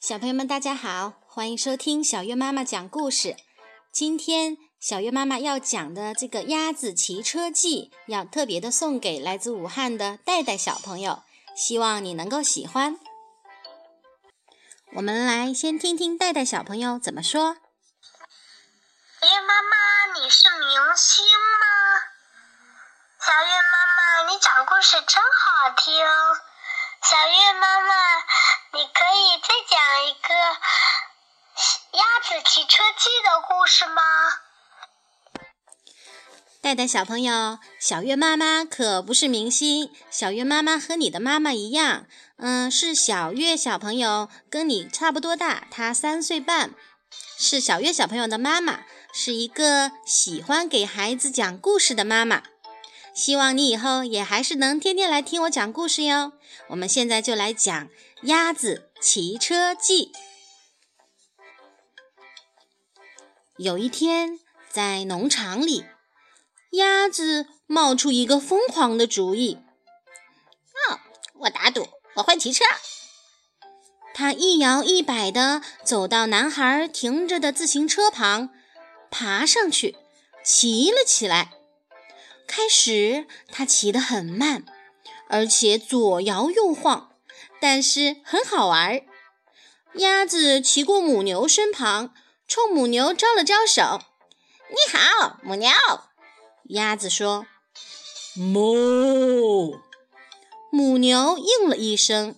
小朋友们，大家好，欢迎收听小月妈妈讲故事。今天小月妈妈要讲的这个《鸭子骑车记》，要特别的送给来自武汉的戴戴小朋友，希望你能够喜欢。我们来先听听戴戴小朋友怎么说。小月妈妈，你是明星吗？小月妈妈，你讲故事真好听。小月妈妈，你可以再讲一个鸭子骑车记的故事吗？戴戴小朋友，小月妈妈可不是明星。小月妈妈和你的妈妈一样，嗯，是小月小朋友，跟你差不多大，她三岁半，是小月小朋友的妈妈，是一个喜欢给孩子讲故事的妈妈。希望你以后也还是能天天来听我讲故事哟。我们现在就来讲《鸭子骑车记》。有一天，在农场里，鸭子冒出一个疯狂的主意。哦，我打赌我会骑车。它一摇一摆地走到男孩停着的自行车旁，爬上去，骑了起来。开始，它骑得很慢，而且左摇右晃，但是很好玩。鸭子骑过母牛身旁，冲母牛招了招手：“你好，母牛。”鸭子说：“哞。”母牛应了一声，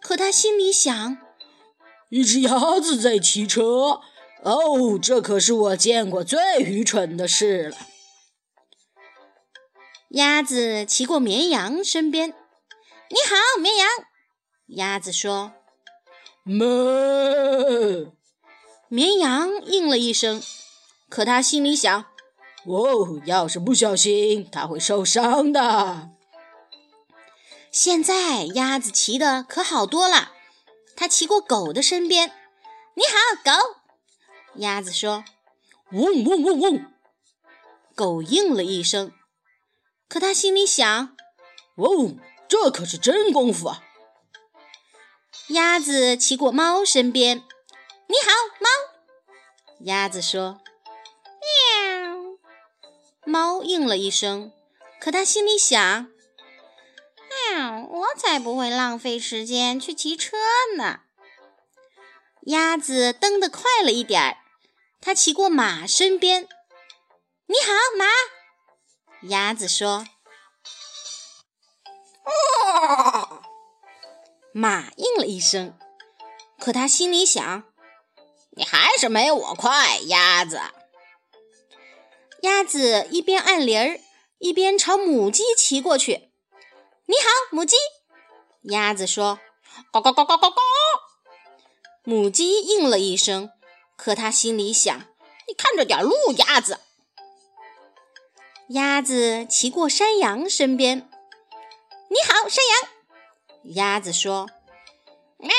可它心里想：“一只鸭子在骑车，哦，这可是我见过最愚蠢的事了。”鸭子骑过绵羊身边，“你好，绵羊。”鸭子说，“哞。”绵羊应了一声，可他心里想：“哦，要是不小心，它会受伤的。”现在鸭子骑的可好多了，它骑过狗的身边，“你好，狗。”鸭子说，“嗡嗡嗡嗡。”狗应了一声。可他心里想：“哦，这可是真功夫啊！”鸭子骑过猫身边，“你好，猫。”鸭子说，“喵。”猫应了一声，可他心里想：“喵，我才不会浪费时间去骑车呢。”鸭子蹬得快了一点儿，它骑过马身边，“你好，马。”鸭子说：“哦！”马应了一声，可他心里想：“你还是没我快，鸭子。”鸭子一边按铃儿，一边朝母鸡骑过去。“你好，母鸡。”鸭子说，“咕咕咕咕咕咕。”母鸡应了一声，可他心里想：“你看着点路，鸭子。”鸭子骑过山羊身边，“你好，山羊。”鸭子说，“咩。”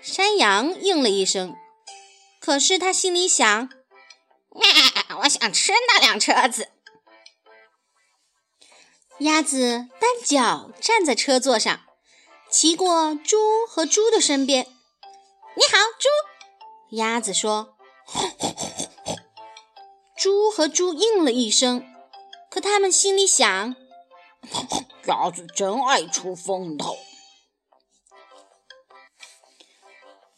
山羊应了一声，可是他心里想：“咩，我想吃那辆车子。”鸭子单脚站在车座上，骑过猪和猪的身边，“你好，猪。”鸭子说。猪和猪应了一声，可他们心里想：“鸭子真爱出风头。”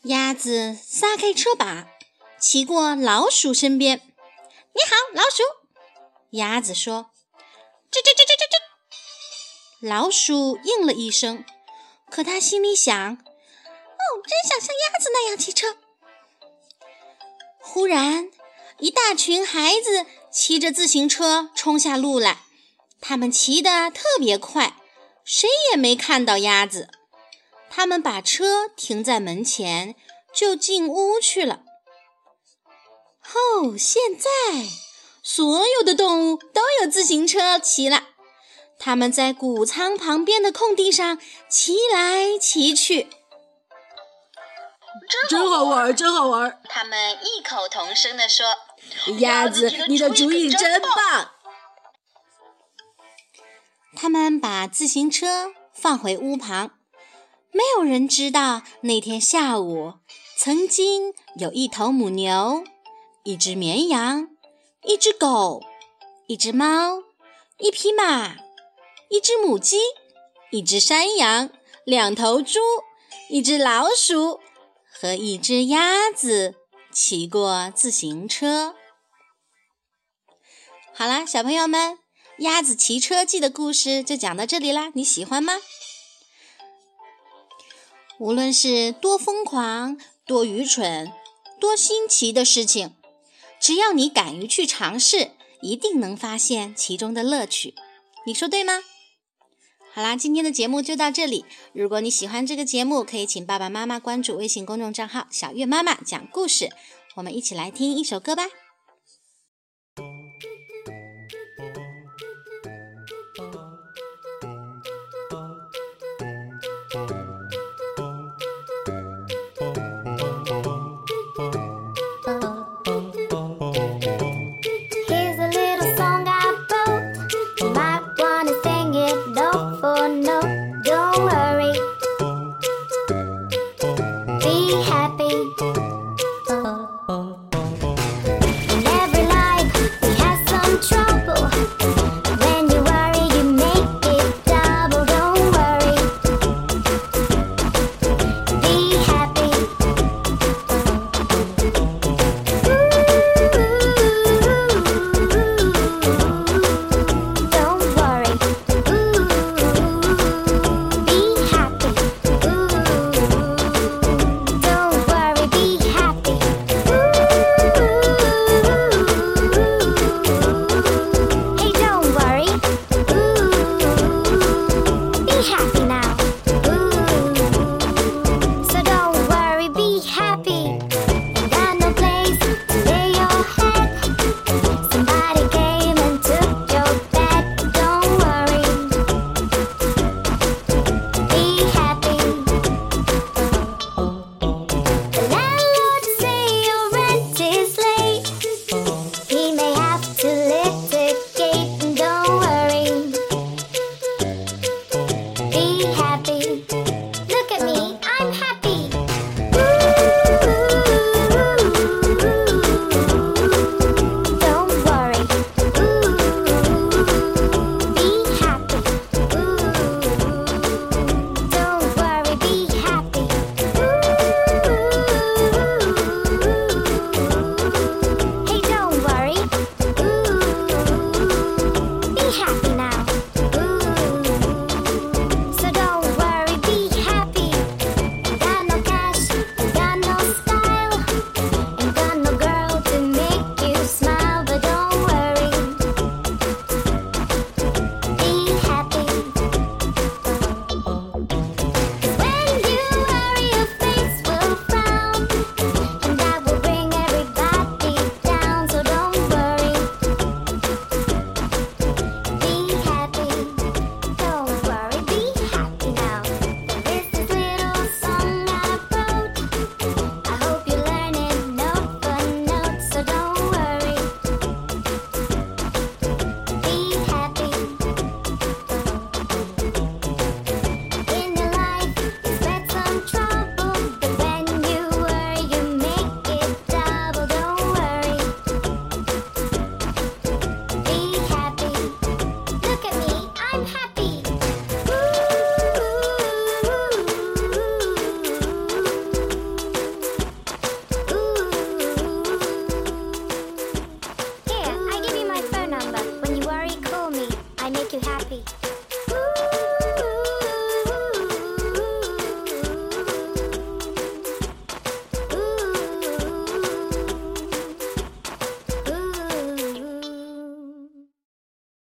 鸭子撒开车把，骑过老鼠身边。“你好，老鼠。”鸭子说。“吱吱吱吱吱吱。”老鼠应了一声，可他心里想：“哦，真想像鸭子那样骑车。”忽然。一大群孩子骑着自行车冲下路来，他们骑得特别快，谁也没看到鸭子。他们把车停在门前，就进屋去了。哦，现在所有的动物都有自行车骑了，他们在谷仓旁边的空地上骑来骑去，真好玩，真好玩！他们异口同声地说。鸭子，你的主意真棒！他们把自行车放回屋旁，没有人知道那天下午，曾经有一头母牛，一只绵羊，一只狗，一只猫，一匹马，一只母鸡，一只山羊，两头猪，一只老鼠和一只鸭子骑过自行车。好啦，小朋友们，鸭子骑车记的故事就讲到这里啦，你喜欢吗？无论是多疯狂、多愚蠢、多新奇的事情，只要你敢于去尝试，一定能发现其中的乐趣。你说对吗？好啦，今天的节目就到这里，如果你喜欢这个节目，可以请爸爸妈妈关注微信公众账号小月妈妈讲故事，我们一起来听一首歌吧。Hey.